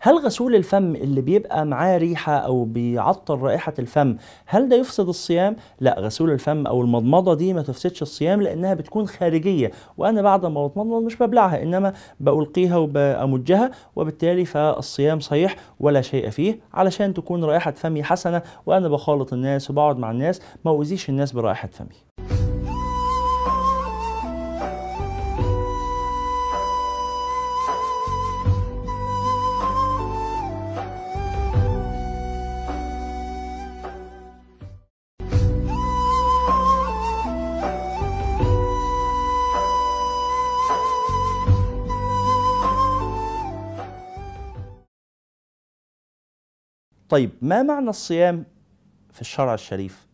هل غسول الفم اللي بيبقى معاه ريحة أو بيعطر رائحة الفم هل ده يفسد الصيام؟ لا غسول الفم أو المضمضة دي ما تفسدش الصيام لأنها بتكون خارجية وأنا بعد ما بتمضمض مش ببلعها إنما بألقيها وبأمجها وبالتالي فالصيام صحيح ولا شيء فيه علشان تكون رائحة فمي حسنة وأنا بخالط الناس وبقعد مع الناس ما أؤذيش الناس برائحة فمي طيب ما معنى الصيام في الشرع الشريف؟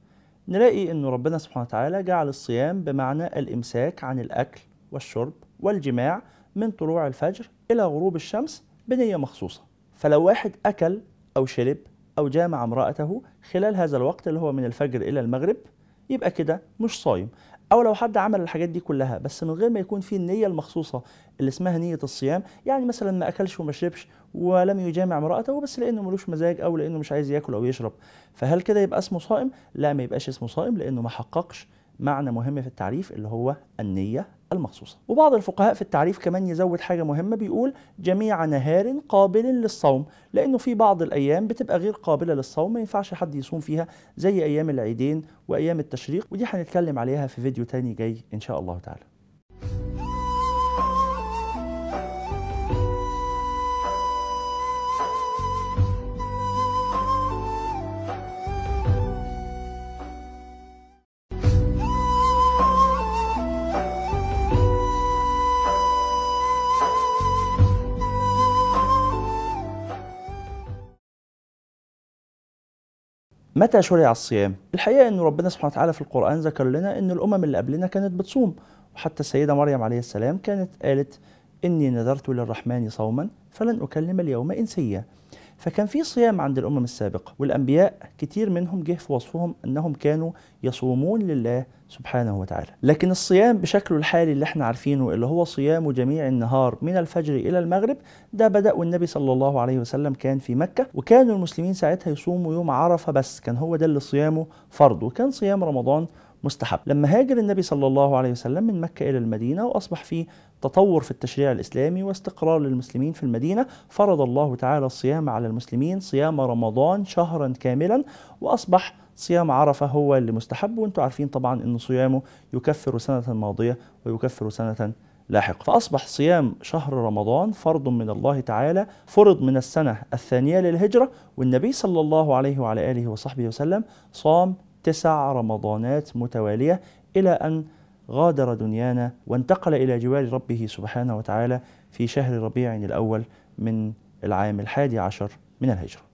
نلاقي أن ربنا سبحانه وتعالى جعل الصيام بمعنى الإمساك عن الأكل والشرب والجماع من طلوع الفجر إلى غروب الشمس بنية مخصوصة فلو واحد أكل أو شرب أو جامع امرأته خلال هذا الوقت اللي هو من الفجر إلى المغرب يبقى كده مش صايم أو لو حد عمل الحاجات دي كلها بس من غير ما يكون في النية المخصوصة اللي اسمها نية الصيام. يعني مثلا ما أكلش وما شربش ولم يجامع امرأته بس لأنه ملوش مزاج أو لأنه مش عايز ياكل أو يشرب. فهل كده يبقى اسمه صائم؟ لا ما يبقاش اسمه صائم لأنه ما حققش معنى مهم في التعريف اللي هو النية المخصوصة. وبعض الفقهاء في التعريف كمان يزود حاجة مهمة بيقول جميع نهار قابل للصوم لأنه في بعض الأيام بتبقى غير قابلة للصوم ما ينفعش حد يصوم فيها زي أيام العيدين وأيام التشريق ودي هنتكلم عليها في فيديو تاني جاي إن شاء الله تعالى. متى شرع الصيام؟ الحقيقة أن ربنا سبحانه وتعالى في القرآن ذكر لنا أن الأمم اللي قبلنا كانت بتصوم وحتى السيدة مريم عليه السلام كانت قالت إني نذرت للرحمن صوما فلن أكلم اليوم إنسيا فكان في صيام عند الأمم السابقة والأنبياء كتير منهم جه في وصفهم أنهم كانوا يصومون لله سبحانه وتعالى. لكن الصيام بشكله الحالي اللي إحنا عارفينه اللي هو صيام جميع النهار من الفجر إلى المغرب ده بدأ والنبي صلى الله عليه وسلم كان في مكة وكانوا المسلمين ساعتها يصوموا يوم عرفة بس كان هو ده اللي صيامه فرض وكان صيام رمضان مستحب. لما هاجر النبي صلى الله عليه وسلم من مكة إلى المدينة وأصبح في تطور في التشريع الإسلامي واستقرار للمسلمين في المدينة فرض الله تعالى الصيام على المسلمين صيام رمضان شهرا كاملا وأصبح صيام عرفة هو اللي مستحب. وأنتم عارفين طبعا أن صيامه يكفر سنة ماضية ويكفر سنة لاحق فأصبح صيام شهر رمضان فرض من الله تعالى فرض من السنة الثانية للهجرة والنبي صلى الله عليه وعلى آله وصحبه وسلم صام تسع رمضانات متوالية إلى أن غادر دنيانا وانتقل إلى جوار ربه سبحانه وتعالى في شهر ربيع الأول من العام الحادي عشر من الهجرة.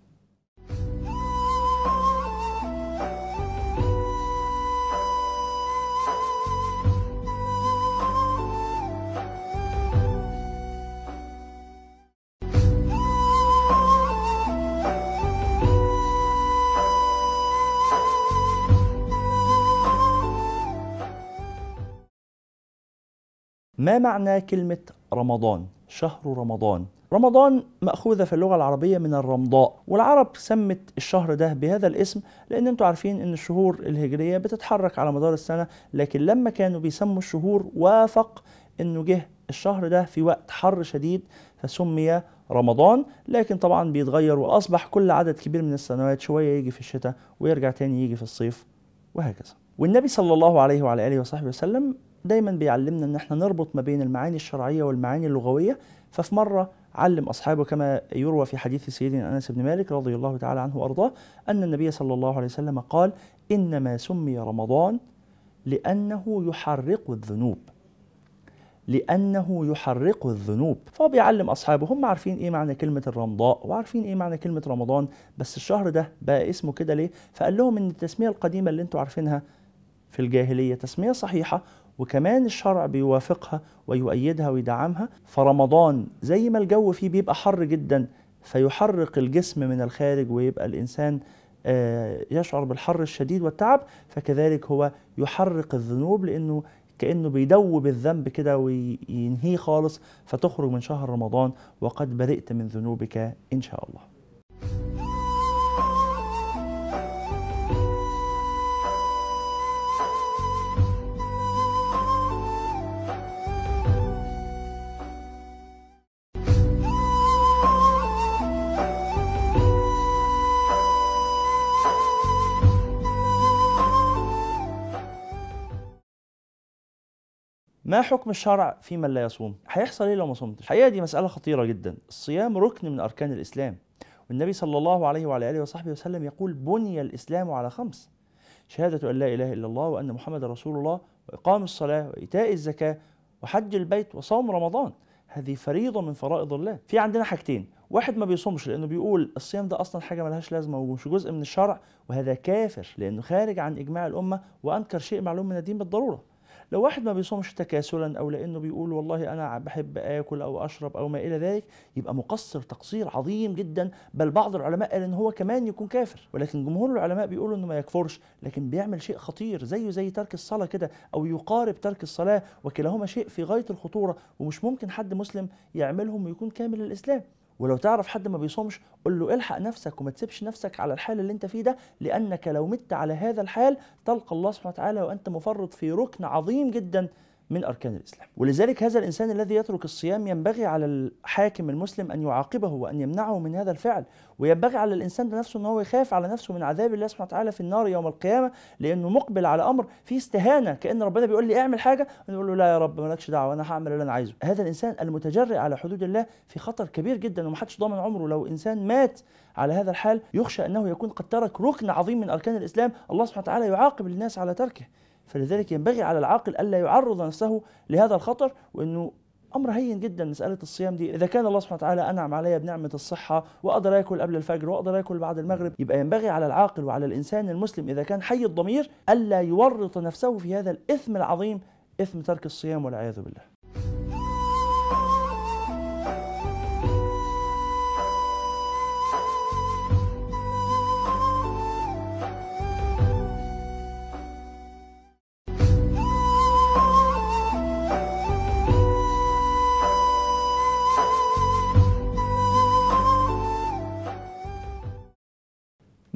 ما معنى كلمة رمضان؟ شهر رمضان رمضان مأخوذة في اللغة العربية من الرمضاء والعرب سمت الشهر ده بهذا الاسم لأن أنتوا عارفين أن الشهور الهجرية بتتحرك على مدار السنة لكن لما كانوا بيسموا الشهور وافق أنه جه الشهر ده في وقت حر شديد فسمي رمضان لكن طبعا بيتغير وأصبح كل عدد كبير من السنوات شوية يجي في الشتاء ويرجع تاني يجي في الصيف وهكذا والنبي صلى الله عليه وعلى آله وصحبه وسلم دايما بيعلمنا إن إحنا نربط ما بين المعاني الشرعية والمعاني اللغوية. ففي مرة علم أصحابه كما يروى في حديث سيدنا أنس بن مالك رضي الله تعالى عنه وأرضاه أن النبي صلى الله عليه وسلم قال إنما سمي رمضان لأنه يحرق الذنوب. لأنه يحرق الذنوب. فهو بيعلم أصحابه هم عارفين إيه معنى كلمة الرمضاء وعارفين إيه معنى كلمة رمضان بس الشهر ده بقى اسمه كده ليه؟ فقال لهم إن التسمية القديمة اللي أنتوا عارفينها في الجاهلية تسمية صحيحة وكمان الشرع بيوافقها ويؤيدها ويدعمها فرمضان زي ما الجو فيه بيبقى حر جدا فيحرق الجسم من الخارج ويبقى الإنسان يشعر بالحر الشديد والتعب فكذلك هو يحرق الذنوب لأنه كأنه بيدوب الذنب كده وينهيه خالص فتخرج من شهر رمضان وقد برئت من ذنوبك إن شاء الله. ما حكم الشرع في من لا يصوم؟ هيحصل إيه لو ما صمتش؟ الحقيقة دي مسألة خطيرة جدا، الصيام ركن من أركان الإسلام، والنبي صلى الله عليه وعلى آله وصحبه وسلم يقول بني الإسلام على خمس شهادة أن لا إله إلا الله وأن محمد رسول الله وإقام الصلاة وإيتاء الزكاة وحج البيت وصوم رمضان، هذه فريضة من فرائض الله. في عندنا حاجتين، واحد ما بيصومش لأنه بيقول الصيام ده أصلا حاجة ملهاش لازمة ومش جزء من الشرع وهذا كافر لأنه خارج عن إجماع الأمة وأنكر شيء معلوم من الدين بالضرورة. لو واحد ما بيصومش تكاسلا أو لأنه بيقول والله أنا بحب آكل أو أشرب أو ما إلى ذلك يبقى مقصر تقصير عظيم جدا. بل بعض العلماء قال إن هو كمان يكون كافر. ولكن جمهور العلماء بيقولوا إنه ما يكفرش لكن بيعمل شيء خطير زيه زي ترك الصلاة كده أو يقارب ترك الصلاة وكلاهما شيء في غاية الخطورة. ومش ممكن حد مسلم يعملهم ويكون كامل الاسلام ولو تعرف حد ما بيصومش قل له الحق نفسك وما تسيبش نفسك على الحال اللي انت فيه ده لأنك لو مت على هذا الحال تلقى الله سبحانه وتعالى وأنت مفرط في ركن عظيم جدا. من أركان الإسلام. ولذلك هذا الإنسان الذي يترك الصيام ينبغي على الحاكم المسلم أن يعاقبه وأن يمنعه من هذا الفعل. وينبغي على الإنسان نفسه إن هو يخاف على نفسه من عذاب الله سبحانه وتعالى في النار يوم القيامة لأنه مقبل على أمر فيه استهانة كأن ربنا بيقول لي اعمل وأنا بقول له لا يا رب مالكش دعوة أنا هعمل اللي أنا عايزه. هذا الإنسان المتجرئ على حدود الله في خطر كبير جدا ومحدش ضامن عمره. لو إنسان مات على هذا الحال يخشى أنه يكون قد ترك ركن عظيم من أركان الإسلام الله سبحانه وتعالى يعاقب الناس على تركه. فلذلك ينبغي على العاقل ألا يعرض نفسه لهذا الخطر وإنه أمر هين جدا مسألة الصيام دي. إذا كان الله سبحانه وتعالى أنعم علي بنعمة الصحة وأقدر آكل قبل الفجر وأقدر آكل بعد المغرب يبقى ينبغي على العاقل وعلى الإنسان المسلم إذا كان حي الضمير ألا يورط نفسه في هذا الإثم العظيم إثم ترك الصيام والعياذ بالله.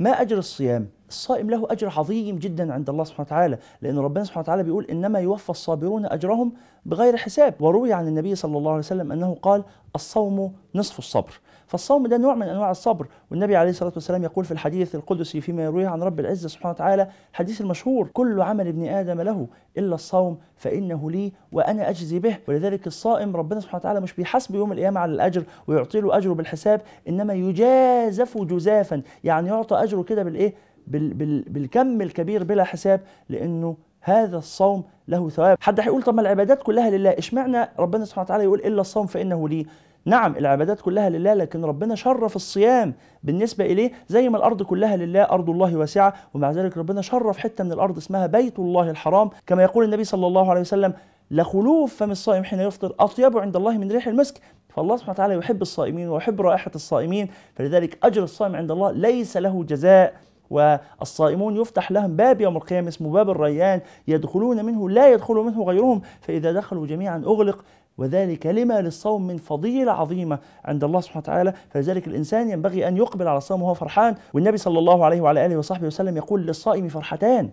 ما أجر الصيام؟ الصائم له أجر عظيم جدا عند الله سبحانه وتعالى لأن ربنا سبحانه وتعالى بيقول إنما يوفى الصابرون أجرهم بغير حساب وروي عن النبي صلى الله عليه وسلم أنه قال الصوم نصف الصبر فالصوم ده نوع من أنواع الصبر. والنبي عليه الصلاة والسلام يقول في الحديث القدسي فيما يرويه عن رب العزة سبحانه وتعالى الحديث المشهور كل عمل ابن آدم له إلا الصوم فإنه لي وأنا أجزي به. ولذلك الصائم ربنا سبحانه وتعالى مش بيحاسبه يوم القيامة على الأجر ويعطي له أجره بالحساب إنما يجازف جزافا. يعني يعطى أجره كده بالإيه؟ بال بال بالكم الكبير بلا حساب لأنه هذا الصوم له ثواب. حد هيقول طب ما العبادات كلها لله إشمعنى ربنا سبحانه وتعالى يقول إلا الصوم فإنه لي؟ نعم العبادات كلها لله لكن ربنا شرف الصيام بالنسبة إليه زي ما الأرض كلها لله أرض الله واسعة. ومع ذلك ربنا شرف حتة من الأرض اسمها بيت الله الحرام. كما يقول النبي صلى الله عليه وسلم لخلوف فم الصائم حين يفطر أطيب عند الله من ريح المسك. فالله سبحانه وتعالى يحب الصائمين ويحب رائحة الصائمين فلذلك أجر الصائم عند الله ليس له جزاء. والصائمون يفتح لهم باب يوم القيامة اسمه باب الريان. يدخلون منه لا يدخل منه غيرهم. فإذا دخلوا جميعا أغلق. وذلك لما للصوم من فضيلة عظيمة عند الله سبحانه وتعالى. فلذلك الإنسان ينبغي أن يقبل على الصوم وهو فرحان. والنبي صلى الله عليه وعلى آله وصحبه وسلم يقول للصائم فرحتان.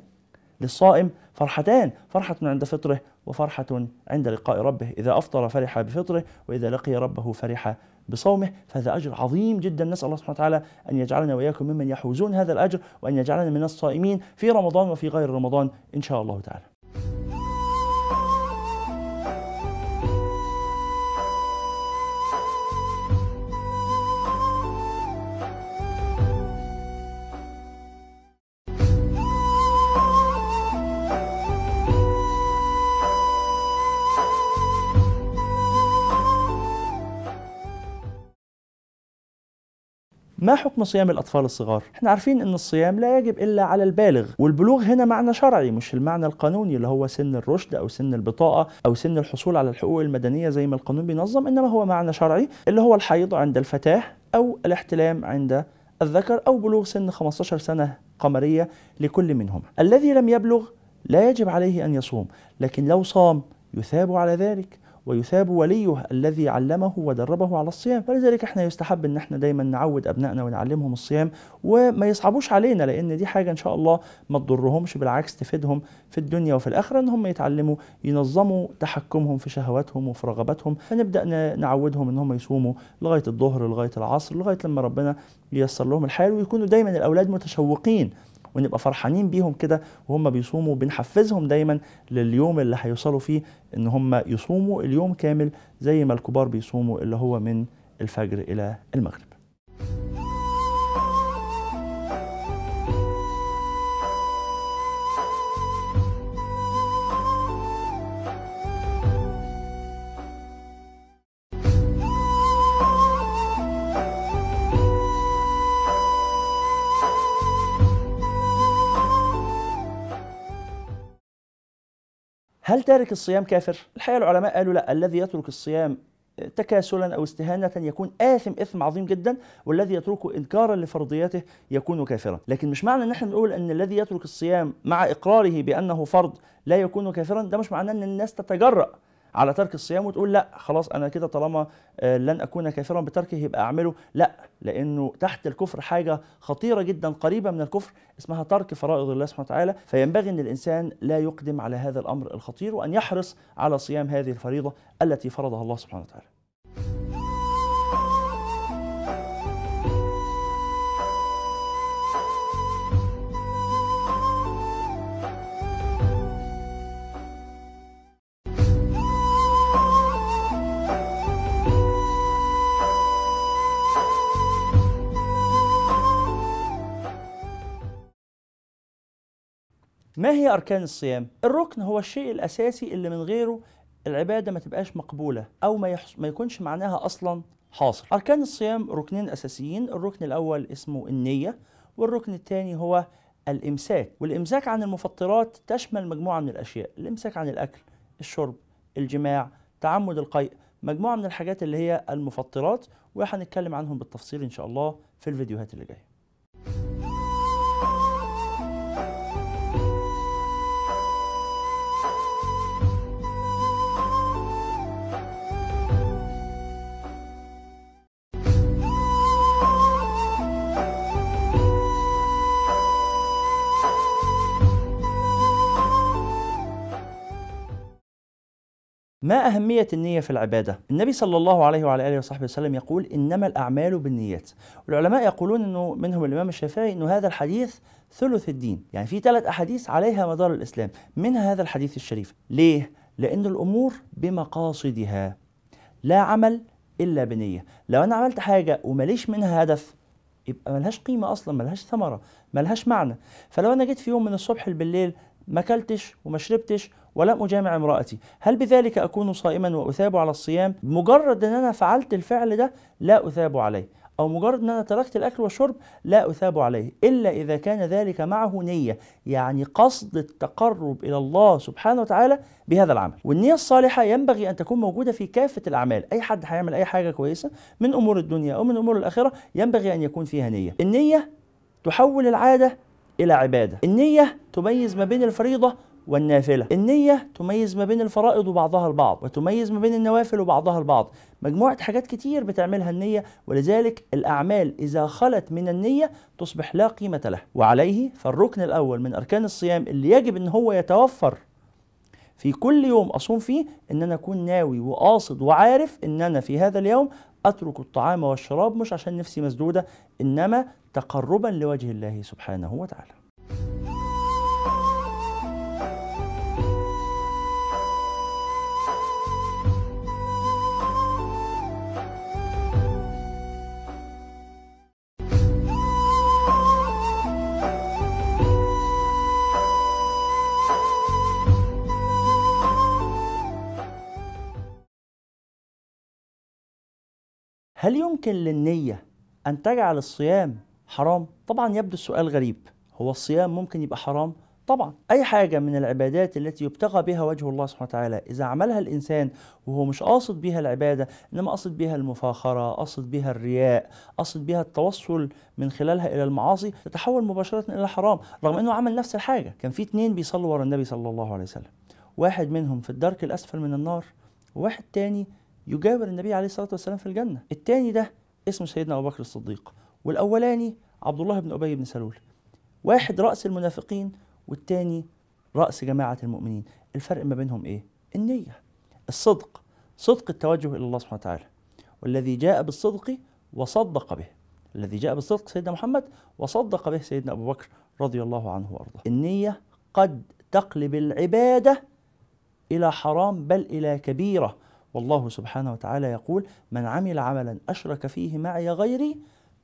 للصائم فرحتان. فرحة عند فطره وفرحة عند لقاء ربه. إذا أفطر فرح بفطره وإذا لقي ربه فرح بصومه. فهذا أجر عظيم جدا. نسأل الله سبحانه وتعالى أن يجعلنا وإياكم ممن يحوزون هذا الأجر وأن يجعلنا من الصائمين في رمضان وفي غير رمضان إن شاء الله تعالى. ما حكم صيام الأطفال الصغار؟ إحنا عارفين أن الصيام لا يجب إلا على البالغ والبلوغ هنا معنى شرعي مش المعنى القانوني اللي هو سن الرشد أو سن البطاقة أو سن الحصول على الحقوق المدنية زي ما القانون بينظم إنما هو معنى شرعي اللي هو الحيض عند الفتاة أو الاحتلام عند الذكر أو بلوغ سن 15 سنة قمرية لكل منهما الذي لم يبلغ لا يجب عليه أن يصوم لكن لو صام يثاب على ذلك ويثاب وليه الذي علمه ودربه على الصيام. فلذلك إحنا يستحب إن إحنا دايما نعود أبنائنا ونعلمهم الصيام وما يصعبوش علينا لأن دي حاجة إن شاء الله ما تضرهمش بالعكس تفيدهم في الدنيا وفي الآخرة ان هم يتعلموا ينظموا تحكمهم في شهواتهم وفي رغباتهم. فنبدأ نعودهم إن هم يصوموا لغاية الظهر لغاية العصر لغاية لما ربنا ييسر لهم الحال ويكونوا دايما الأولاد متشوقين ونبقى فرحانين بيهم كده وهم بيصوموا بنحفزهم دايما لليوم اللي هيوصلوا فيه إن هم يصوموا اليوم كامل زي ما الكبار بيصوموا اللي هو من الفجر إلى المغرب. هل تارك الصيام كافر؟ الحقيقة العلماء قالوا لا الذي يترك الصيام تكاسلا أو استهانة يكون آثم إثم عظيم جدا والذي يتركه إنكارا لفرضيته يكون كافرا، لكن مش معنى إن إحنا نقول إن الذي يترك الصيام مع إقراره بأنه فرض لا يكون كافرا ده مش معناه إن الناس تتجرأ على ترك الصيام وتقول لا خلاص أنا كده طالما لن أكون كافرا بتركه يبقى أعمله. لا لأنه تحت الكفر حاجة خطيرة جدا قريبة من الكفر اسمها ترك فرائض الله سبحانه وتعالى. فينبغي أن الإنسان لا يقدم على هذا الأمر الخطير وأن يحرص على صيام هذه الفريضة التي فرضها الله سبحانه وتعالى. ما هي أركان الصيام؟ الركن هو الشيء الأساسي اللي من غيره العبادة ما تبقاش مقبولة أو ما, يحص... ما يكونش معناها أصلا حاصل. أركان الصيام ركنين أساسيين الركن الأول اسمه النية والركن الثاني هو الإمساك. والإمساك عن المفطرات تشمل مجموعة من الأشياء الإمساك عن الأكل الشرب الجماع تعمد القيء مجموعة من الحاجات اللي هي المفطرات وهنتكلم عنهم بالتفصيل إن شاء الله في الفيديوهات اللي جاية. ما أهمية النية في العبادة؟ النبي صلى الله عليه وعلى آله وصحبه وسلم يقول إنما الأعمال بالنيات. والعلماء يقولون أنه منهم الإمام الشافعي أنه هذا الحديث ثلث الدين. يعني في ثلاث أحاديث عليها مدار الإسلام. منها هذا الحديث الشريف؟ ليه؟ لأن الأمور بمقاصدها. لا عمل إلا بنية. لو أنا عملت حاجة ومليش منها هدف يبقى ملهاش قيمة أصلا ملهاش ثمرة ملهاش معنى. فلو أنا جيت في يوم من الصبح بالليل ما أكلتش وما شربتش ولم أجامع امرأتي. هل بذلك أكون صائما وأثاب على الصيام؟ مجرد أن أنا فعلت الفعل ده لا أثاب عليه. أو مجرد أن أنا تركت الأكل والشرب لا أثاب عليه. إلا إذا كان ذلك معه نية يعني قصد التقرب إلى الله سبحانه وتعالى بهذا العمل. والنية الصالحة ينبغي أن تكون موجودة في كافة الأعمال. أي حد هيعمل أي حاجة كويسة من أمور الدنيا أو من أمور الآخرة ينبغي أن يكون فيها نية. النية تحول العادة إلى عبادة. النية تميز ما بين الفريضة والنافلة. النية تميز ما بين الفرائض وبعضها البعض وتميز ما بين النوافل وبعضها البعض. مجموعة حاجات كتير بتعملها النية ولذلك الأعمال إذا خلت من النية تصبح لا قيمة لها وعليه فالركن الأول من أركان الصيام اللي يجب أن هو يتوفر في كل يوم أصوم فيه أن أنا أكون ناوي وقاصد وعارف أن أنا في هذا اليوم أترك الطعام والشراب مش عشان نفسي مسدودة إنما تقربا لوجه الله سبحانه وتعالى. هل يمكن للنية أن تجعل الصيام حرام؟ طبعا يبدو السؤال غريب هو الصيام ممكن يبقى حرام؟ طبعا أي حاجة من العبادات التي يبتغى بها وجه الله سبحانه وتعالى إذا عملها الإنسان وهو مش قاصد بها العبادة إنما قاصد بها المفاخرة قاصد بها الرياء قاصد بها التوصل من خلالها إلى المعاصي تتحول مباشرة إلى حرام رغم إنه عمل نفس الحاجة كان في اتنين بيصلوا ورا النبي صلى الله عليه وسلم واحد منهم في الدرك الأسفل من النار وواحد تاني يجاور النبي عليه الصلاة والسلام في الجنة. التاني ده اسمه سيدنا أبو بكر الصديق. والأولاني عبد الله بن أبي بن سلول. واحد رأس المنافقين والتاني رأس جماعة المؤمنين. الفرق ما بينهم إيه؟ النية. الصدق. صدق التوجه إلى الله سبحانه وتعالى. والذي جاء بالصدق وصدق به. الذي جاء بالصدق سيدنا محمد وصدق به سيدنا أبو بكر رضي الله عنه وأرضاه. النية قد تقلب العبادة إلى حرام بل إلى كبيرة. والله سبحانه وتعالى يقول من عمل عملا أشرك فيه معي غيري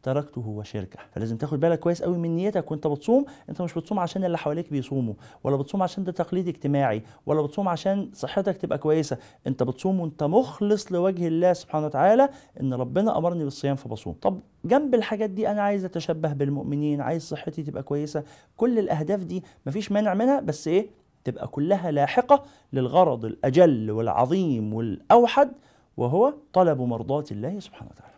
تركته وشركه. فلازم تاخد بالك كويس قوي من نيتك وأنت بتصوم. أنت مش بتصوم عشان اللي حواليك بيصوموا ولا بتصوم عشان ده تقليد اجتماعي ولا بتصوم عشان صحتك تبقى كويسة. أنت بتصوم وأنت مخلص لوجه الله سبحانه وتعالى إن ربنا أمرني بالصيام فبصوم. طب جنب الحاجات دي أنا عايز أتشبه بالمؤمنين عايز صحتي تبقى كويسة. كل الأهداف دي مفيش مانع منها بس إيه؟ تبقى كلها لاحقة للغرض الأجل والعظيم والأوحد وهو طلب مرضاة الله سبحانه وتعالى.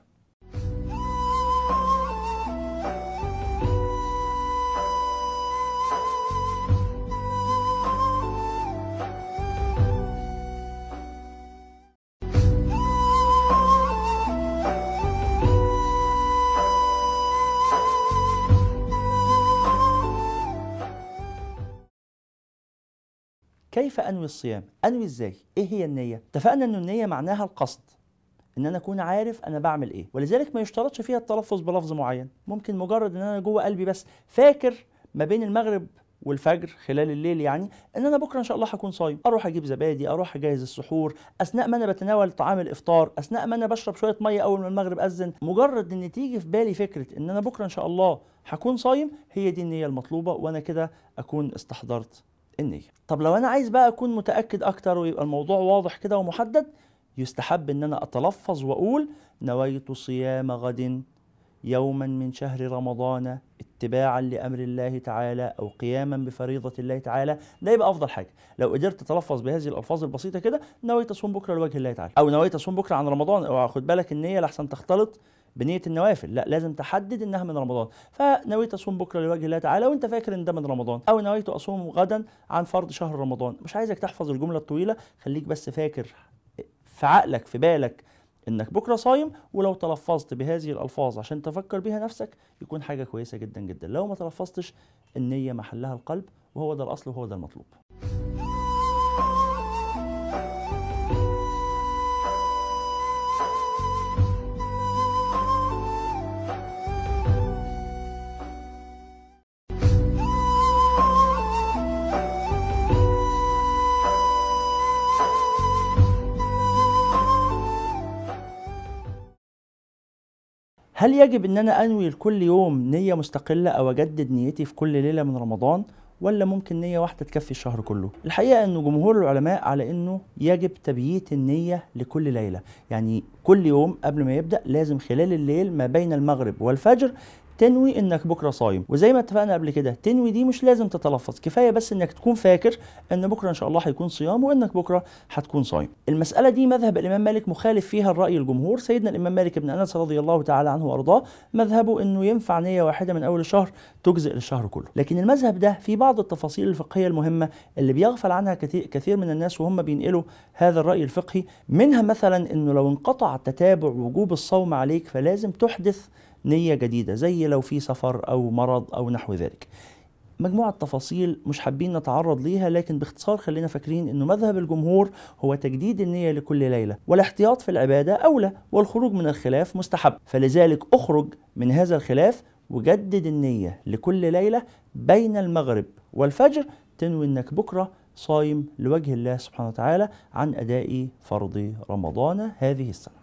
كيف أنوي الصيام؟ أنوي إزاي؟ إيه هي النية؟ اتفقنا ان النية معناها القصد إن أنا أكون عارف أنا بعمل إيه ولذلك ما يشترطش فيها التلفظ بلفظ معين ممكن مجرد إن أنا جوه قلبي بس فاكر ما بين المغرب والفجر خلال الليل يعني إن أنا بكرة إن شاء الله هكون صايم أروح أجيب زبادي أروح أجهز السحور أثناء ما أنا بتناول طعام الإفطار أثناء ما أنا بشرب شوية مية أول ما المغرب أذن مجرد إن تيجي في بالي فكرة إن أنا بكرة إن شاء الله هكون صايم هي دي النية المطلوبة وأنا كده أكون استحضرت النية طب لو أنا عايز بقى أكون متأكد أكتر ويبقى الموضوع واضح كده ومحدد يستحب إن أنا أتلفظ وأقول نويت صيام غد يوما من شهر رمضان اتباعا لأمر الله تعالى أو قياما بفريضة الله تعالى. ده يبقى أفضل حاجة. لو قدرت تتلفظ بهذه الألفاظ البسيطة كده نويت أصوم بكرة لوجه الله تعالى. أو نويت أصوم بكرة عن رمضان. أو خد بالك النية لحسن تختلط بنية النوافل. لا لازم تحدد إنها من رمضان. فنويت أصوم بكرة لوجه الله تعالى وأنت فاكر إن ده من رمضان. أو نويت أصوم غدا عن فرض شهر رمضان. مش عايزك تحفظ الجملة الطويلة خليك بس فاكر في عقلك في بالك إنك بكرة صايم ولو تلفظت بهذه الألفاظ عشان تفكر بيها نفسك يكون حاجة كويسة جدا جدا. لو ما تلفظتش النية محلها القلب وهو ده الأصل وهو ده المطلوب. هل يجب إن أنا أنوي لكل يوم نية مستقلة أو أجدد نيتي في كل ليلة من رمضان ولا ممكن نية واحدة تكفي الشهر كله؟ الحقيقة إن جمهور العلماء على إنه يجب تبييت النية لكل ليلة. يعني كل يوم قبل ما يبدأ لازم خلال الليل ما بين المغرب والفجر تنوي إنك بكرة صايم. وزي ما اتفقنا قبل كده تنوي دي مش لازم تتلفظ. كفاية بس إنك تكون فاكر إن بكرة إن شاء الله هيكون صيام وإنك بكرة هتكون صايم. المسألة دي مذهب الإمام مالك مخالف فيها الرأي الجمهور. سيدنا الإمام مالك بن أنس رضي الله تعالى عنه وأرضاه مذهبه إنه ينفع نية واحدة من أول الشهر تجزئ للشهر كله. لكن المذهب ده في بعض التفاصيل الفقهية المهمة اللي بيغفل عنها كثير, من الناس وهم بينقلوا هذا الرأي الفقهي منها مثلا إنه لو انقطع تتابع وجوب الصوم عليك فلازم تحدث نية جديدة زي لو في سفر أو مرض أو نحو ذلك. مجموعة تفاصيل مش حابين نتعرض ليها لكن باختصار خلينا فاكرين إنه مذهب الجمهور هو تجديد النية لكل ليلة والاحتياط في العبادة أولى والخروج من الخلاف مستحب. فلذلك اخرج من هذا الخلاف وجدد النية لكل ليلة بين المغرب والفجر تنوي إنك بكرة صايم لوجه الله سبحانه وتعالى عن أداء فرض رمضان هذه السنة.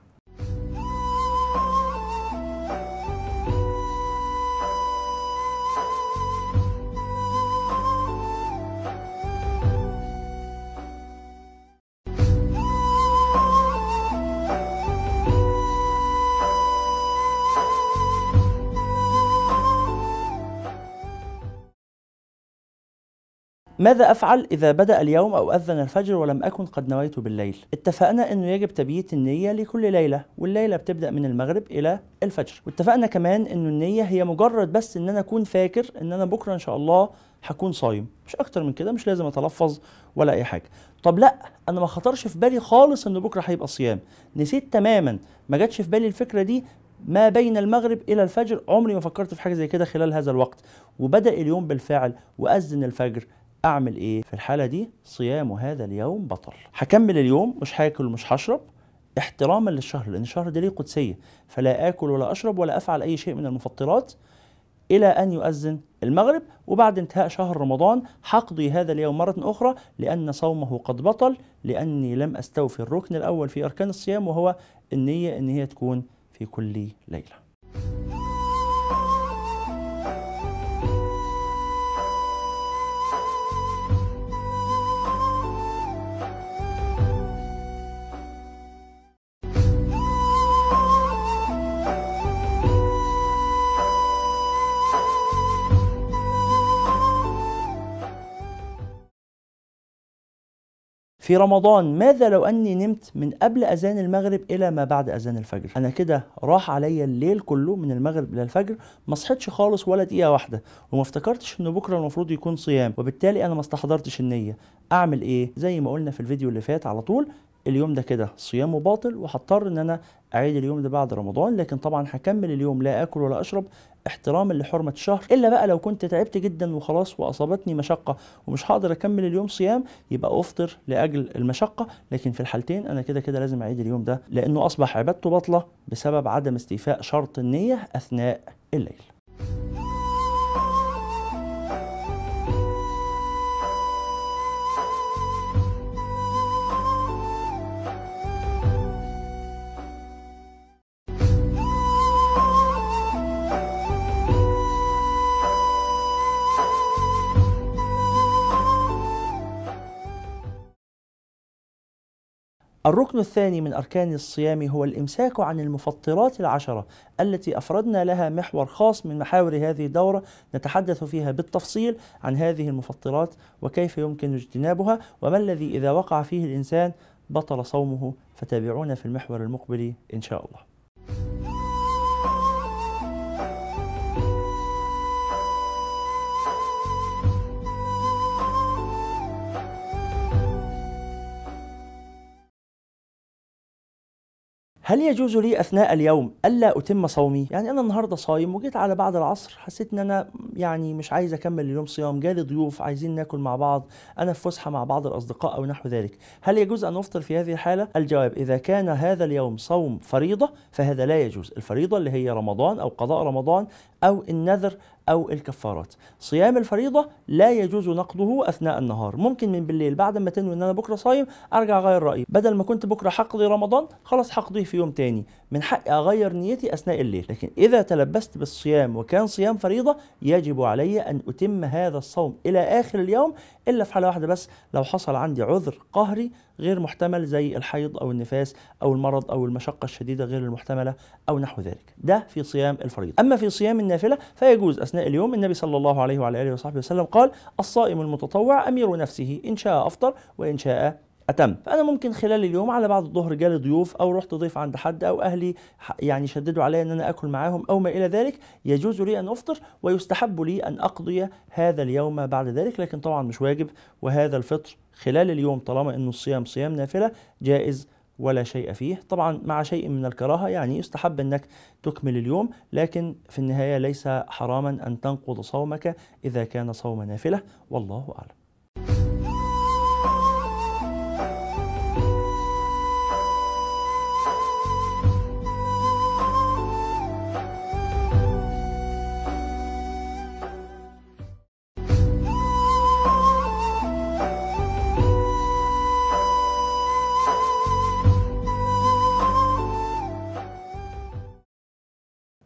ماذا أفعل إذا بدأ اليوم أو أذن الفجر ولم أكن قد نويت بالليل؟ اتفقنا أنه يجب تبييت النية لكل ليلة والليلة بتبدأ من المغرب إلى الفجر. واتفقنا كمان أنه النية هي مجرد بس أن أنا أكون فاكر أن أنا بكرة إن شاء الله هكون صايم. مش أكتر من كده مش لازم أتلفظ ولا أي حاجة. طب لأ أنا ما خطرش في بالي خالص أن بكرة هيبقى صيام. نسيت تماما ما جاتش في بالي الفكرة دي ما بين المغرب إلى الفجر. عمري ما فكرت في حاجة زي كده خلال هذا الوقت. وبدأ اليوم بالفعل وأذن الفجر أعمل إيه في الحالة دي؟ صيام هذا اليوم بطل. هكمل اليوم مش هاكل مش هشرب. احتراما للشهر لأن الشهر ده ليه قدسية. فلا آكل ولا أشرب ولا أفعل أي شيء من المفطرات إلى أن يؤذن المغرب. وبعد انتهاء شهر رمضان حقضي هذا اليوم مرة أخرى لأن صومه قد بطل لأني لم أستوفي الركن الأول في أركان الصيام وهو النية إن هي تكون في كل ليلة. في رمضان ماذا لو أني نمت من قبل أذان المغرب إلى ما بعد أذان الفجر؟ أنا كده راح عليا الليل كله من المغرب إلى الفجر ما صحيتش خالص ولا دقيقة واحدة وما افتكرتش إن بكرة المفروض يكون صيام وبالتالي أنا ما استحضرتش النية. أعمل إيه؟ زي ما قلنا في الفيديو اللي فات على طول اليوم ده كده صيامه باطل وهضطر إن أنا أعيد اليوم ده بعد رمضان لكن طبعا هكمل اليوم لا آكل ولا أشرب احتراما لحرمة الشهر. إلا بقى لو كنت تعبت جدا وخلاص وأصابتني مشقة ومش هقدر أكمل اليوم صيام يبقى أفطر لأجل المشقة. لكن في الحالتين أنا كده كده لازم أعيد اليوم ده لأنه أصبح عبادته باطلة بسبب عدم استيفاء شرط النية أثناء الليل. الركن الثاني من أركان الصيام هو الإمساك عن المفطرات العشرة التي أفردنا لها محور خاص من محاور هذه الدورة. نتحدث فيها بالتفصيل عن هذه المفطرات وكيف يمكن اجتنابها وما الذي إذا وقع فيه الإنسان بطل صومه. فتابعونا في المحور المقبل إن شاء الله. هل يجوز لي أثناء اليوم ألا أتم صومي؟ يعني أنا النهارده صايم وجيت على بعد العصر حسيت إن أنا يعني مش عايز أكمل اليوم صيام، جالي ضيوف عايزين ناكل مع بعض، أنا في فسحة مع بعض الأصدقاء أو نحو ذلك، هل يجوز أن أفطر في هذه الحالة؟ الجواب إذا كان هذا اليوم صوم فريضة فهذا لا يجوز، الفريضة اللي هي رمضان أو قضاء رمضان أو النذر أو الكفارات. صيام الفريضة لا يجوز نقضه أثناء النهار. ممكن من بالليل بعد ما تنوي أن أنا بكرة صايم أرجع أغير رأيي. بدل ما كنت بكرة حقضي رمضان خلاص حقضيه في يوم تاني. من حقي أغير نيتي أثناء الليل. لكن إذا تلبست بالصيام وكان صيام فريضة يجب علي أن أتم هذا الصوم إلى آخر اليوم إلا في حالة واحدة بس. لو حصل عندي عذر قهري غير محتمل زي الحيض أو النفاس أو المرض أو المشقة الشديدة غير المحتملة أو نحو ذلك. ده في صيام الفريضة. أما في صيام النافلة فيجوز أثناء اليوم النبي صلى الله عليه وعلى آله وصحبه وسلم قال الصائم المتطوع أمير نفسه إن شاء أفطر وإن شاء أتم. فأنا ممكن خلال اليوم على بعد الظهر جالي ضيوف أو رحت ضيف عند حد أو أهلي يعني شددوا علي إن أنا آكل معاهم أو ما إلى ذلك يجوز لي أن أفطر ويستحب لي أن أقضي هذا اليوم بعد ذلك لكن طبعا مش واجب. وهذا الفطر خلال اليوم طالما إنه الصيام صيام نافلة جائز ولا شيء فيه. طبعا مع شيء من الكراهة يعني يستحب أنك تكمل اليوم لكن في النهاية ليس حراما أن تنقض صومك إذا كان صوم نافلة. والله أعلم.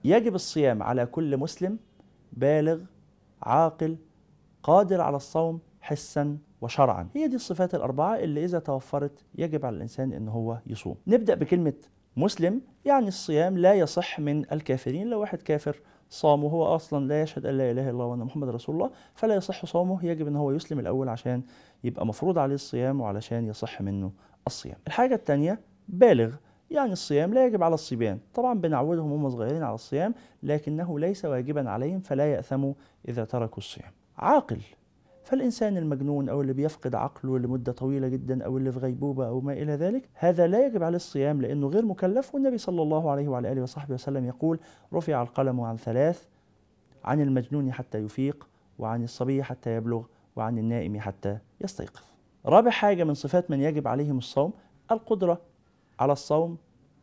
يجب الصيام على كل مسلم بالغ عاقل قادر على الصوم حسا وشرعا. هي دي الصفات الأربعة اللي إذا توفرت يجب على الإنسان إن هو يصوم. نبدأ بكلمة مسلم يعني الصيام لا يصح من الكافرين. لو واحد كافر صام وهو أصلا لا يشهد أن لا إله إلا الله وأن محمد رسول الله فلا يصح صومه. يجب إن هو يسلم الأول عشان يبقى مفروض عليه الصيام وعلشان يصح منه الصيام. الحاجة الثانية بالغ. يعني الصيام لا يجب على الصبيان. طبعا بنعودهم هم صغيرين على الصيام لكنه ليس واجبا عليهم فلا يأثموا إذا تركوا الصيام. عاقل. فالإنسان المجنون أو اللي بيفقد عقله لمدة طويلة جدا أو اللي في غيبوبة أو ما إلى ذلك هذا لا يجب عليه الصيام لأنه غير مكلف. والنبي صلى الله عليه وعلى آله وصحبه وسلم يقول رفع القلم عن ثلاث عن المجنون حتى يفيق وعن الصبي حتى يبلغ وعن النائم حتى يستيقظ. رابع حاجة من صفات من يجب عليهم الصوم القدرة. على الصوم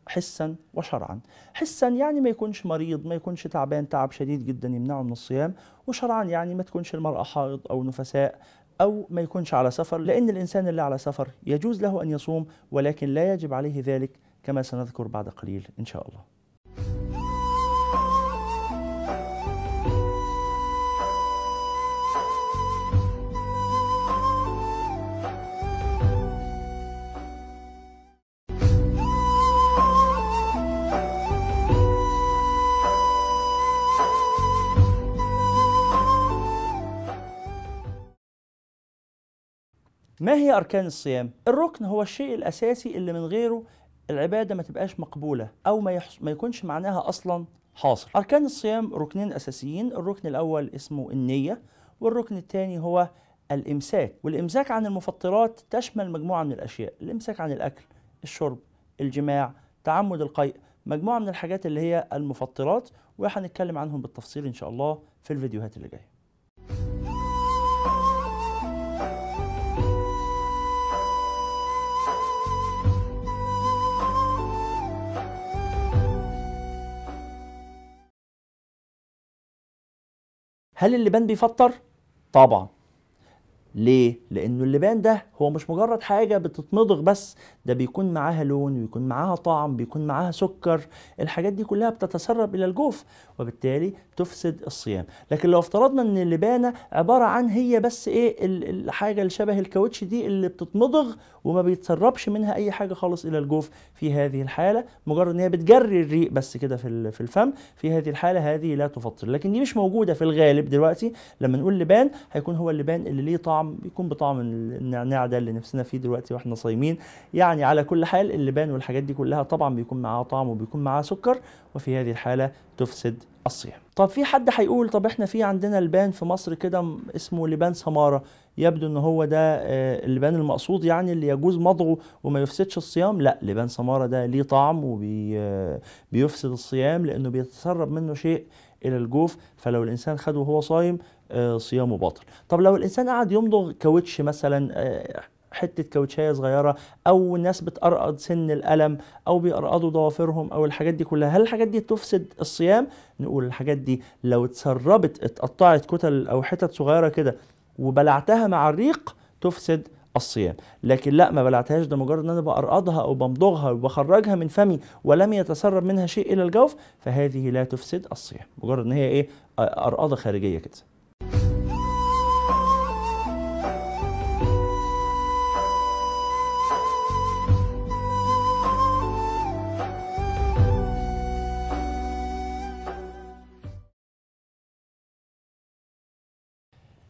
حسا وشرعا. حسا يعني ما يكونش مريض ما يكونش تعبان تعب شديد جدا يمنعه من الصيام. وشرعا يعني ما تكونش المرأة حائض أو نفساء أو ما يكونش على سفر لأن الإنسان اللي على سفر يجوز له أن يصوم ولكن لا يجب عليه ذلك كما سنذكر بعد قليل إن شاء الله. ما هي أركان الصيام؟ الركن هو الشيء الأساسي اللي من غيره العبادة ما تبقاش مقبولة أو ما, يحص... ما يكونش معناها أصلا حاصل. أركان الصيام ركنين أساسيين الركن الأول اسمه النية والركن الثاني هو الإمساك. والإمساك عن المفطرات تشمل مجموعة من الأشياء الإمساك عن الأكل الشرب الجماع تعمد القيء مجموعة من الحاجات اللي هي المفطرات وهنتكلم عنهم بالتفصيل إن شاء الله في الفيديوهات اللي جاية. هل اللبان بيفطر؟ طبعا ليه؟ لأنه اللبان ده هو مش مجرد حاجة بتتمضغ بس ده بيكون معاها لون ويكون معاها طعم بيكون معاها سكر الحاجات دي كلها بتتسرب إلى الجوف وبالتالي تفسد الصيام. لكن لو افترضنا إن اللبانة عبارة عن هي بس إيه الحاجة اللي شبه الكاوتش دي اللي بتتمضغ وما بيتسربش منها أي حاجة خالص إلى الجوف. في هذه الحالة مجرد إن هي بتجري الريق بس كده في الفم في هذه الحالة هذه لا تفطر. لكن دي مش موجودة في الغالب دلوقتي. لما نقول لبان هيكون هو اللبان اللي ليه طعم بيكون بطعم النعناع ده اللي نفسنا فيه دلوقتي وإحنا صايمين. يعني على كل حال اللبان والحاجات دي كلها طبعا بيكون معاها طعم وبيكون معاها سكر وفي هذه الحالة تفسد الصيام. طب في حد هيقول طب إحنا في عندنا لبان في مصر كده اسمه لبان سمارة. يبدو إن هو ده آه، اللبان المقصود يعني اللي يجوز مضغه وما يفسدش الصيام؟ لا لبان سمارة ده ليه طعم وبيفسد الصيام لأنه بيتسرب منه شيء إلى الجوف. فلو الإنسان خده وهو صايم صيامه باطل طب لو الإنسان قعد يمضغ كاوتش مثلا آه، حتة كاوتشاية صغيرة أو ناس بتقرقض سن الألم أو بيقرقضوا ضوافرهم أو الحاجات دي كلها هل الحاجات دي تفسد الصيام؟ نقول الحاجات دي لو اتسربت اتقطعت كتل أو حتت صغيرة كده وبلعتها مع الريق تفسد الصيام. لكن لأ ما بلعتهاش ده مجرد إن أنا بقرقضها أو بمضغها وبخرجها من فمي ولم يتسرب منها شيء إلى الجوف فهذه لا تفسد الصيام. مجرد إن هي إيه؟ قرقضه خارجية كده.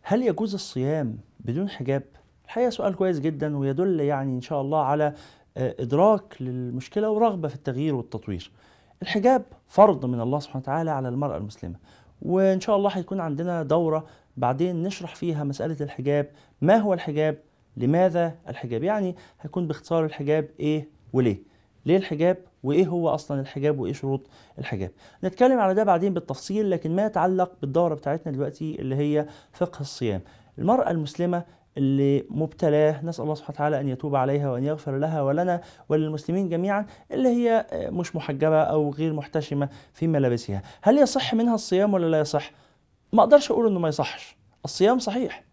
هل يجوز الصيام بدون حجاب؟ الحقيقة سؤال كويس جدا ويدل يعني إن شاء الله على آه، إدراك للمشكلة ورغبة في التغيير والتطوير. الحجاب فرض من الله سبحانه وتعالى على المرأة المسلمة وإن شاء الله هيكون عندنا دورة بعدين نشرح فيها مسألة الحجاب ما هو الحجاب لماذا الحجاب يعني هيكون باختصار الحجاب إيه وليه ليه الحجاب؟ وإيه هو أصلا الحجاب؟ وإيه شروط الحجاب؟ نتكلم على ده بعدين بالتفصيل لكن ما يتعلق بالدورة بتاعتنا دلوقتي اللي هي فقه الصيام. المرأة المسلمة اللي مبتلاه نسأل الله سبحانه وتعالى أن يتوب عليها وأن يغفر لها ولنا وللمسلمين جميعا اللي هي مش محجبة أو غير محتشمة في ملابسها. هل يصح منها الصيام ولا لا يصح؟ ما أقدرش أقول إنه ما يصحش. الصيام صحيح.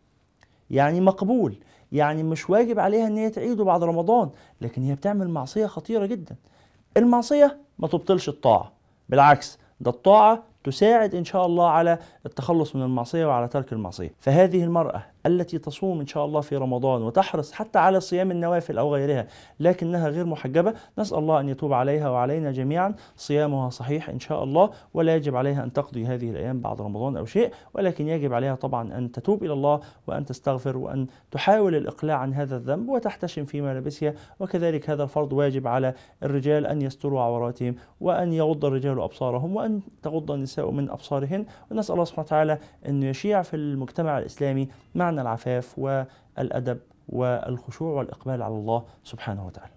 يعني مقبول يعني مش واجب عليها إن هي تعيده بعد رمضان لكن هي بتعمل معصية خطيرة جدا. المعصية ما تبطلش الطاعة بالعكس ده الطاعة تساعد إن شاء الله على التخلص من المعصية وعلى ترك المعصية. فهذه المرأة التي تصوم إن شاء الله في رمضان وتحرص حتى على صيام النوافل أو غيرها لكنها غير محجبة. نسأل الله أن يتوب عليها وعلينا جميعا. صيامها صحيح إن شاء الله ولا يجب عليها أن تقضي هذه الأيام بعد رمضان أو شيء ولكن يجب عليها طبعا أن تتوب إلى الله وأن تستغفر وأن تحاول الإقلاع عن هذا الذنب وتحتشم في ملابسها. وكذلك هذا الفرض واجب على الرجال أن يستروا عوراتهم وأن يغض الرجال أبصارهم وأن تغض النساء من أبصارهن. ونسأل الله سبحانه وتعالى أن يشيع في المجتمع الإسلامي معنى العفاف والأدب والخشوع والإقبال على الله سبحانه وتعالى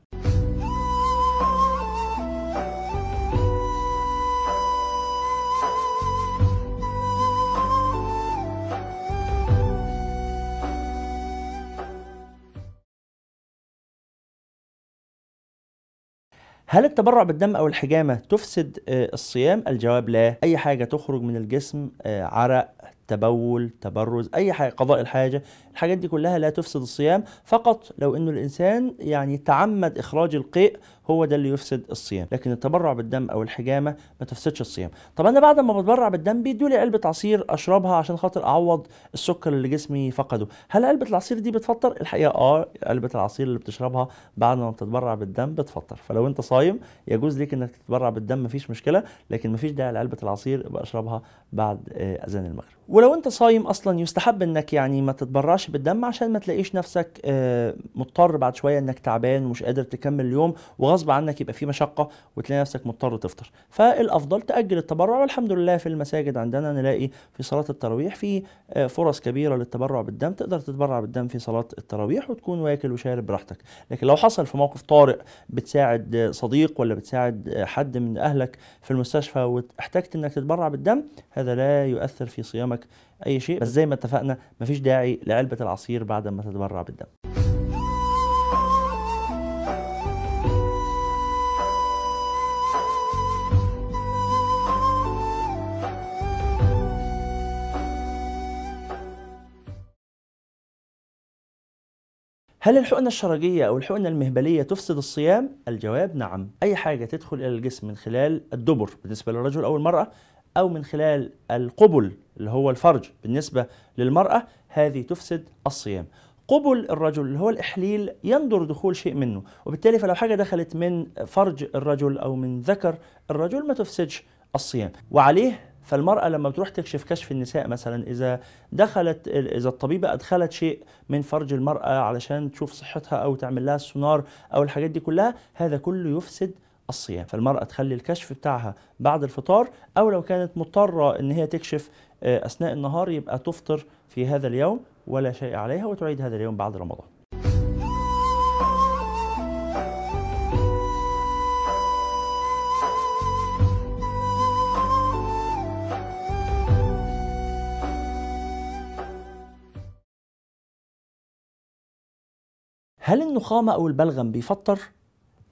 هل التبرع بالدم أو الحجامة تفسد آه، الصيام؟ الجواب لا، أي حاجة تخرج من الجسم آه، عرق، تبول تبرز أي حاجة قضاء الحاجة الحاجات دي كلها لا تفسد الصيام. فقط لو إنه الإنسان يعني تعمد إخراج القيء هو ده اللي يفسد الصيام. لكن التبرع بالدم أو الحجامة ما تفسدش الصيام. طب أنا بعد ما بتبرع بالدم بيدوا لي علبة عصير أشربها عشان خاطر أعوض السكر اللي جسمي فقده. هل علبة العصير دي بتفطر؟ الحقيقة آه علبة العصير اللي بتشربها بعد ما بتتبرع بالدم بتفطر. فلو أنت صايم يجوز ليك إنك تتبرع بالدم مفيش مشكلة. لكن مفيش داعي لعلبة العصير ابقى أشربها بعد آه، أذان المغرب. ولو انت صايم أصلا يستحب انك يعني ما تتبرعش بالدم عشان ما تلاقيش نفسك آه، مضطر بعد شوية انك تعبان ومش قادر تكمل اليوم وغصب عنك يبقى في مشقة وتلاقي نفسك مضطر تفطر. فالأفضل تأجل التبرع والحمد لله في المساجد عندنا نلاقي في صلاة التراويح في آه، فرص كبيرة للتبرع بالدم تقدر تتبرع بالدم في صلاة التراويح وتكون واكل وشارب براحتك. لكن لو حصل في موقف طارئ بتساعد صديق ولا بتساعد حد من أهلك في المستشفى واحتجت انك تتبرع بالدم هذا لا يؤثر في صيامك أي شيء. بس زي ما اتفقنا مفيش داعي لعلبة العصير بعد ما تتبرع بالدم. هل الحقنة الشرجية أو الحقنة المهبلية تفسد الصيام؟ الجواب نعم، أي حاجة تدخل إلى الجسم من خلال الدبر بالنسبة للرجل أو المرأة أو من خلال القبل اللي هو الفرج بالنسبة للمرأة هذه تفسد الصيام. قبل الرجل اللي هو الإحليل يندر دخول شيء منه، وبالتالي فلو حاجة دخلت من فرج الرجل أو من ذكر الرجل ما تفسدش الصيام، وعليه فالمرأة لما بتروح تكشف كشف النساء مثلا إذا دخلت إذا الطبيبة أدخلت شيء من فرج المرأة علشان تشوف صحتها أو تعمل لها السونار أو الحاجات دي كلها هذا كله يفسد الصيام فالمرأة تخلي الكشف بتاعها بعد الفطار أو لو كانت مضطرة إن هي تكشف آه، أثناء النهار يبقى تفطر في هذا اليوم ولا شيء عليها وتعيد هذا اليوم بعد رمضان هل النخامة أو البلغم بيفطر؟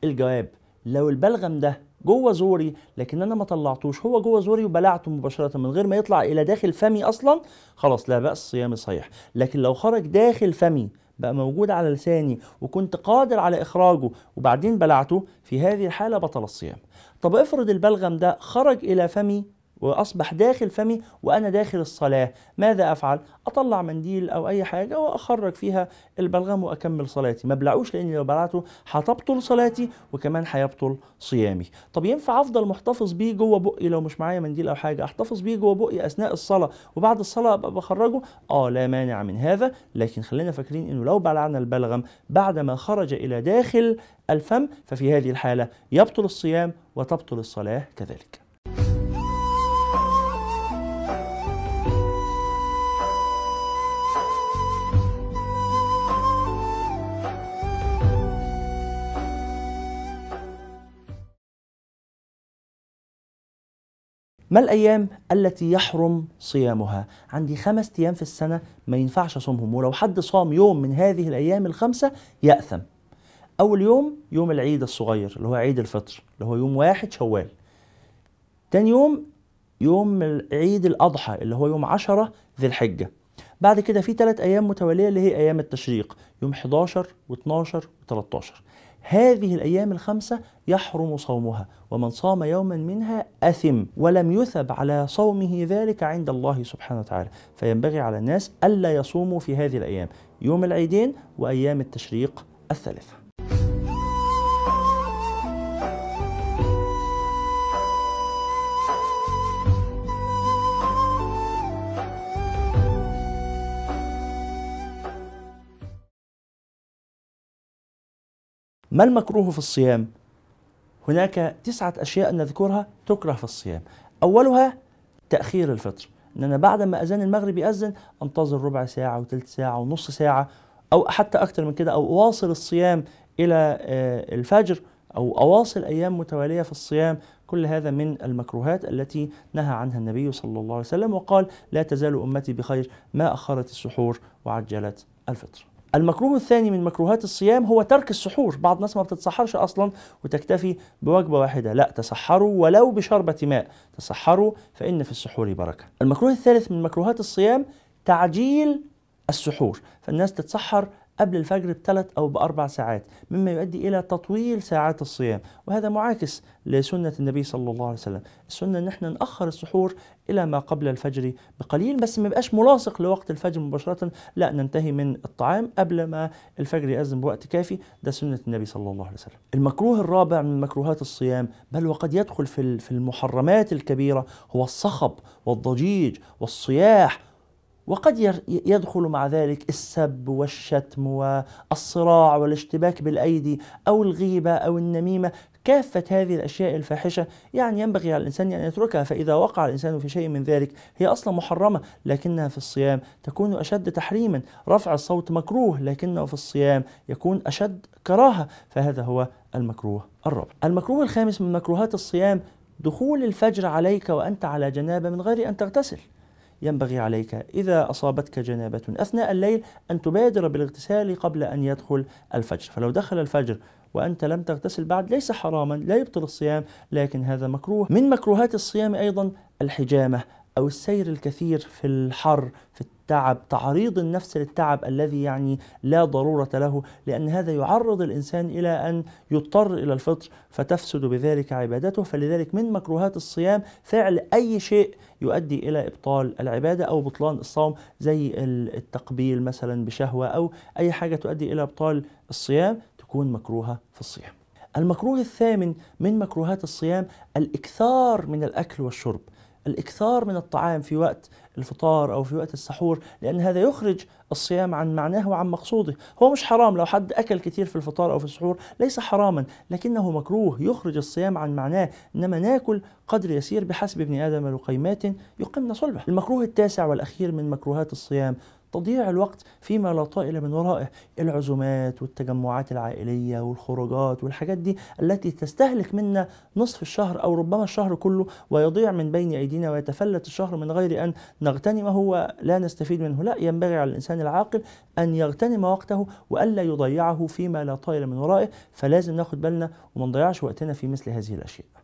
الجواب لو البلغم ده جوه زوري لكن أنا ما طلعتوش هو جوه زوري وبلعته مباشرة من غير ما يطلع إلى داخل فمي أصلا خلاص لا بأس صيامي صحيح. لكن لو خرج داخل فمي بقى موجود على لساني وكنت قادر على إخراجه وبعدين بلعته في هذه الحالة بطل الصيام. طب افرض البلغم ده خرج إلى فمي وأصبح داخل فمي وأنا داخل الصلاة. ماذا أفعل؟ أطلع منديل أو أي حاجة وأخرج فيها البلغم وأكمل صلاتي. ما ابلعوش لأني لو بلعته هتبطل صلاتي وكمان هيبطل صيامي. طب ينفع أفضل محتفظ بيه جوه بقي لو مش معايا منديل أو حاجة؟ أحتفظ بيه جوه بقي أثناء الصلاة وبعد الصلاة أبقى بخرجه؟ آه لا مانع من هذا لكن خلينا فاكرين إنه لو بلعنا البلغم بعد ما خرج إلى داخل الفم ففي هذه الحالة يبطل الصيام وتبطل الصلاة كذلك. ما الأيام التي يحرم صيامها؟ عندي خمس أيام في السنة ما ينفعش أصومهم. ولو حد صام يوم من هذه الأيام الخمسة يأثم. أول يوم يوم العيد الصغير اللي هو عيد الفطر اللي هو يوم واحد شوال. تاني يوم يوم عيد الأضحى اللي هو يوم عشرة ذي الحجة. بعد كده في ثلاث أيام متوالية اللي هي أيام التشريق. يوم 11 و12 و13 هذه الأيام الخمسة يحرم صومها ومن صام يوما منها أثم ولم يثب على صومه ذلك عند الله سبحانه وتعالى. فينبغي على الناس ألا يصوموا في هذه الأيام يوم العيدين وأيام التشريق الثالثة. ما المكروه في الصيام؟ هناك تسعة أشياء نذكرها تكره في الصيام. أولها تأخير الفطر. إن أنا بعد ما أذان المغرب يأذن أنتظر ربع ساعة وثلث ساعة ونص ساعة أو حتى أكثر من كده أو أواصل الصيام إلى آه، الفجر أو أواصل أيام متوالية في الصيام. كل هذا من المكروهات التي نهى عنها النبي صلى الله عليه وسلم وقال لا تزال أمتي بخير. ما أخرت السحور وعجلت الفطر. المكروه الثاني من مكروهات الصيام هو ترك السحور. بعض الناس ما بتتسحرش أصلا وتكتفي بوجبة واحدة. لا تسحروا ولو بشربة ماء. تسحروا فإن في السحور بركة. المكروه الثالث من مكروهات الصيام تعجيل السحور. فالناس تتسحر قبل الفجر بثلاث أو بأربع ساعات مما يؤدي إلى تطويل ساعات الصيام وهذا معاكس لسنة النبي صلى الله عليه وسلم. السنة أن إحنا نأخر السحور إلى ما قبل الفجر بقليل بس ما يبقاش ملاصق لوقت الفجر مباشرة. لا ننتهي من الطعام قبل ما الفجر يأذن بوقت كافي. ده سنة النبي صلى الله عليه وسلم. المكروه الرابع من مكروهات الصيام بل وقد يدخل في المحرمات الكبيرة هو الصخب والضجيج والصياح وقد يدخل مع ذلك السب والشتم والصراع والاشتباك بالأيدي أو الغيبة أو النميمة. كافة هذه الأشياء الفاحشة. يعني ينبغي على الإنسان أن يتركها فإذا وقع الإنسان في شيء من ذلك هي أصلا محرمة لكنها في الصيام تكون أشد تحريما. رفع الصوت مكروه لكنه في الصيام يكون أشد كراهة. فهذا هو المكروه الرابع المكروه الخامس من مكروهات الصيام دخول الفجر عليك وأنت على جنابة من غير أن تغتسل. ينبغي عليك. إذا أصابتك جنابة أثناء الليل أن تبادر بالاغتسال قبل أن يدخل الفجر. فلو دخل الفجر وأنت لم تغتسل بعد ليس حراما لا يبطل الصيام لكن هذا مكروه. من مكروهات الصيام أيضا الحجامة أو السير الكثير في الحر في التعب تعريض النفس للتعب الذي يعني لا ضرورة له لأن هذا يعرض الإنسان إلى أن يضطر إلى الفطر فتفسد بذلك عبادته. فلذلك من مكروهات الصيام فعل أي شيء يؤدي إلى إبطال العبادة أو بطلان الصوم زي التقبيل مثلا بشهوة أو أي حاجة تؤدي إلى إبطال الصيام تكون مكروهة في الصيام. المكروه الثامن من مكروهات الصيام الإكثار من الأكل والشرب. الإكثار من الطعام في وقت الفطار أو في وقت السحور لأن هذا يخرج الصيام عن معناه وعن مقصوده. هو مش حرام لو حد أكل كثير في الفطار أو في السحور ليس حراما لكنه مكروه يخرج الصيام عن معناه. إنما ناكل قدر يسير بحسب ابن آدم لقيمات يقمن صلبه. المكروه التاسع والأخير من مكروهات الصيام تضييع الوقت فيما لا طائل من ورائه. العزومات والتجمعات العائلية والخروجات والحاجات دي التي تستهلك منا نصف الشهر أو ربما الشهر كله ويضيع من بين أيدينا ويتفلت الشهر من غير أن نغتنمه ولا نستفيد منه. لا ينبغي على الإنسان العاقل أن يغتنم وقته وألا يضيعه فيما لا طائل من ورائه. فلازم ناخد بالنا وما نضيعش وقتنا في مثل هذه الأشياء.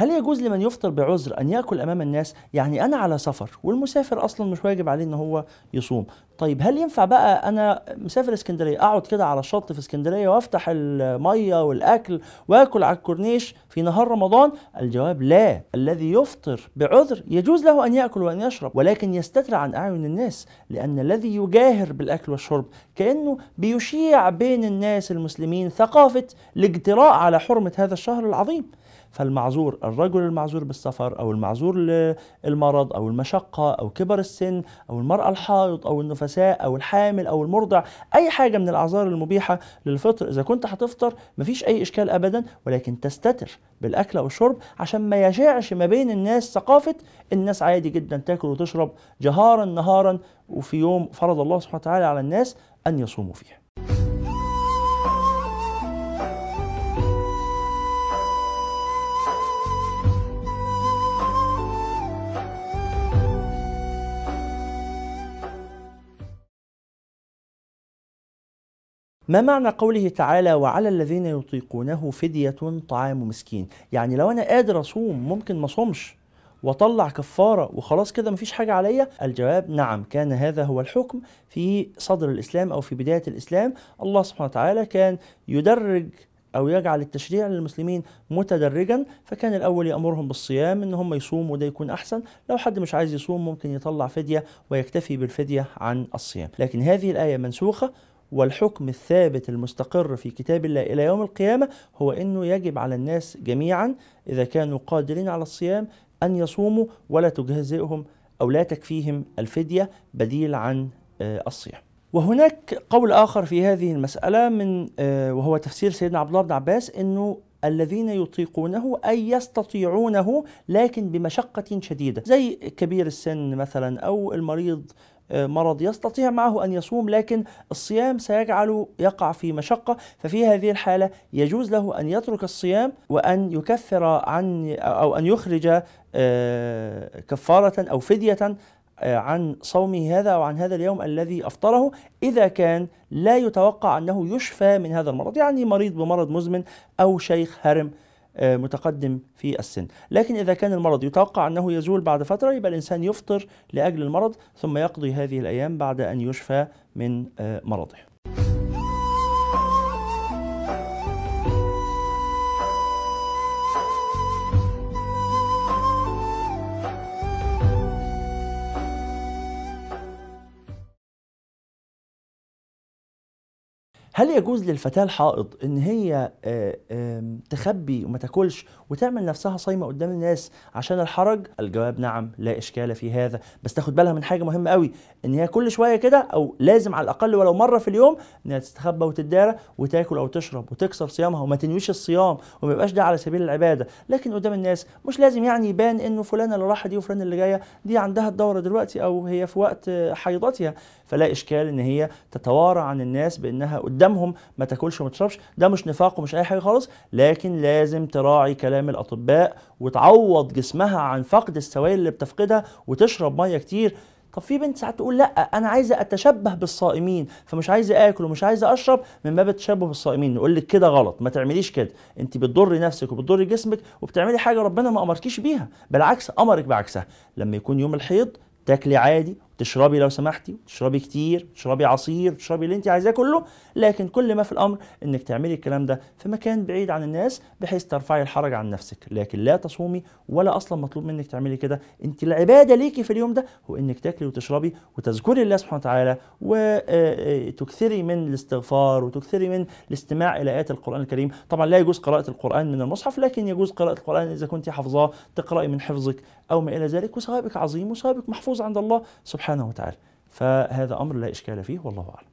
هل يجوز لمن يفطر بعذر أن يأكل أمام الناس؟ يعني أنا على سفر والمسافر أصلا مش واجب عليه إن هو يصوم. طيب هل ينفع بقى أنا مسافر اسكندرية أقعد كده على الشط في اسكندرية وأفتح المية والأكل وأكل على الكورنيش في نهار رمضان؟ الجواب لا. الذي يفطر بعذر يجوز له أن يأكل وأن يشرب ولكن يستتر عن أعين الناس لأن الذي يجاهر بالأكل والشرب كأنه بيشيع بين الناس المسلمين ثقافة الاجتراء على حرمة هذا الشهر العظيم. فالمعذور الرجل المعذور بالسفر أو المعذور للمرض أو المشقة أو كبر السن أو المرأة الحائض أو النفساء أو الحامل أو المرضع أي حاجة من الأعذار المبيحة للفطر إذا كنت هتفطر مفيش أي إشكال أبدا ولكن تستتر بالأكل أو الشرب عشان ما يشاعش ما بين الناس ثقافة الناس عادي جدا تاكل وتشرب جهارا نهارا وفي يوم فرض الله سبحانه وتعالى على الناس أن يصوموا فيه ما معنى قوله تعالى وعلى الذين يطيقونه فدية طعام مسكين؟ يعني لو أنا قادر أصوم ممكن ما أصومش وأطلع كفارة وخلاص كده مفيش حاجة عليا؟ الجواب نعم كان هذا هو الحكم في صدر الإسلام أو في بداية الإسلام. الله سبحانه وتعالى كان يدرج أو يجعل التشريع للمسلمين متدرجا فكان الأول يأمرهم بالصيام إن هم يصوموا وده يكون أحسن. لو حد مش عايز يصوم ممكن يطلع فدية ويكتفي بالفدية عن الصيام. لكن هذه الآية منسوخة. والحكم الثابت المستقر في كتاب الله إلى يوم القيامة هو إنه يجب على الناس جميعا إذا كانوا قادرين على الصيام أن يصوموا ولا تجهزئهم أو لا تكفيهم الفدية بديل عن آه، الصيام. وهناك قول آخر في هذه المسألة من آه، وهو تفسير سيدنا عبد الله بن عباس إنه الذين يطيقونه أي يستطيعونه لكن بمشقة شديدة زي كبير السن مثلا أو المريض مرض يستطيع معه أن يصوم لكن الصيام سيجعله يقع في مشقة. ففي هذه الحالة يجوز له أن يترك الصيام وأن يكفر عن أو أن يخرج آه، كفارة أو فدية آه، عن صومه هذا أو عن هذا اليوم الذي أفطره إذا كان لا يتوقع أنه يشفى من هذا المرض. يعني مريض بمرض مزمن أو شيخ هرم. متقدم في السن. لكن إذا كان المرض يتوقع أنه يزول بعد فترة يبقى الإنسان يفطر لأجل المرض ثم يقضي هذه الأيام بعد أن يشفى من آه، مرضه. هل يجوز للفتاة الحائض إن هي آه، تخبي وما تاكلش وتعمل نفسها صايمة قدام الناس عشان الحرج؟ الجواب نعم لا إشكال في هذا، بس تاخد بالها من حاجة مهمة قوي إن هي كل شوية كده أو لازم على الأقل ولو مرة في اليوم إنها تستخبى وتدارى وتاكل أو تشرب وتكسر صيامها وما تنويش الصيام وما يبقاش ده على سبيل العبادة، لكن قدام الناس مش لازم يعني يبان إنه فلانة اللي راحة دي وفلانة اللي جاية دي عندها الدورة دلوقتي أو هي في وقت حيضتها، فلا إشكال إن هي تتوارى عن الناس بإنها قدام قدامهم ما تاكلش وما تشربش ده مش نفاق ومش أي حاجة خالص لكن لازم تراعي كلام الأطباء وتعوض جسمها عن فقد السوائل اللي بتفقدها وتشرب مية كتير. طب في بنت ساعات تقول لأ أنا عايزة أتشبه بالصائمين فمش عايزة آكل ومش عايزة أشرب من باب التشبه بالصائمين نقول لك كده غلط ما تعمليش كده. أنت بتضري نفسك وبتضري جسمك وبتعملي حاجة ربنا ما أمركيش بيها بالعكس أمرك بعكسها. لما يكون يوم الحيض تاكلي عادي تشربي لو سمحتي تشربي كتير تشربي عصير تشربي اللي انت عايزاه كله لكن كل ما في الأمر إنك تعملي الكلام ده في مكان بعيد عن الناس بحيث ترفعي الحرج عن نفسك. لكن لا تصومي ولا أصلا مطلوب منك تعملي كده. انت العباده ليكي في اليوم ده هو إنك تاكلي وتشربي وتذكري الله سبحانه وتعالى وتكثري من الاستغفار وتكثري من الاستماع إلى آيات القرآن الكريم. طبعا لا يجوز قراءة القرآن من المصحف لكن يجوز قراءة القرآن إذا كنت حافظاه تقرأي من حفظك أو ما إلى ذلك وثوابك عظيم وثوابك محفوظ عند الله سبحانه وتعالى فهذا أمر لا إشكال فيه والله أعلم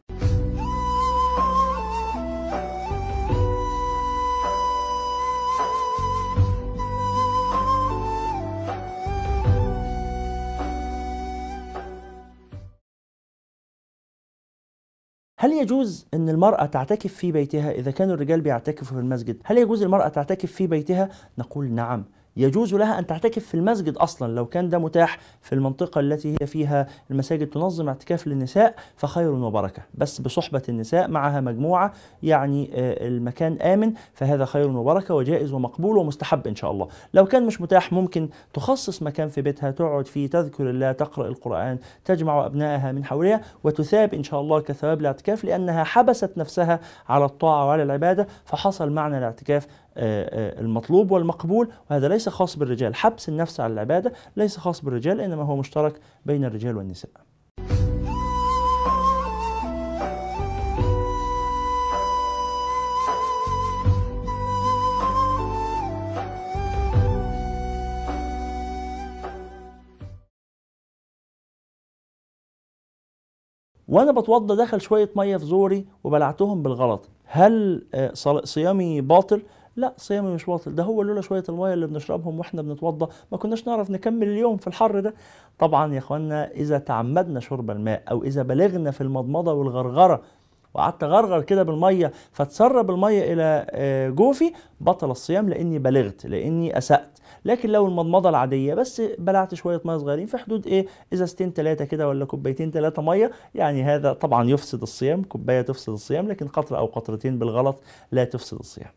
هل يجوز أن المرأة تعتكف في بيتها إذا كانوا الرجال بيعتكفوا في المسجد؟ هل يجوز المرأة تعتكف في بيتها؟ نقول نعم يجوز لها أن تعتكف في المسجد أصلا لو كان ده متاح في المنطقة التي هي فيها المساجد تنظم اعتكاف للنساء فخير وبركة. بس بصحبة النساء معها مجموعة يعني آه، المكان آمن فهذا خير وبركة وجائز ومقبول ومستحب إن شاء الله. لو كان مش متاح ممكن تخصص مكان في بيتها تقعد فيه تذكر الله تقرأ القرآن تجمع أبنائها من حولها وتثاب إن شاء الله كثواب الاعتكاف لأنها حبست نفسها على الطاعة وعلى العبادة فحصل معنى الاعتكاف المطلوب والمقبول وهذا ليس خاص بالرجال. حبس النفس على العبادة ليس خاص بالرجال إنما هو مشترك بين الرجال والنساء. وأنا بتوضى دخل شوية مية في زوري وبلعتهم بالغلط. هل آه، صيامي باطل؟ لا صيامي مش باطل. ده هو لولا شوية المية اللي بنشربهم وإحنا بنتوضا ما كناش نعرف نكمل اليوم في الحر ده. طبعا يا اخوانا إذا تعمدنا شرب الماء أو إذا بلغنا في المضمضة والغرغرة وقعدت أغرغر كده بالمية فتسرب المية إلى آه، جوفي بطل الصيام لأني بلغت لأني أسأت. لكن لو المضمضة العادية بس بلعت شوية مية صغيرين في حدود إيه؟ ازازتين ثلاثة كده ولا كوبايتين ثلاثة مية. يعني هذا طبعا يفسد الصيام كوباية تفسد الصيام لكن قطره أو قطرتين بالغلط لا تفسد الصيام.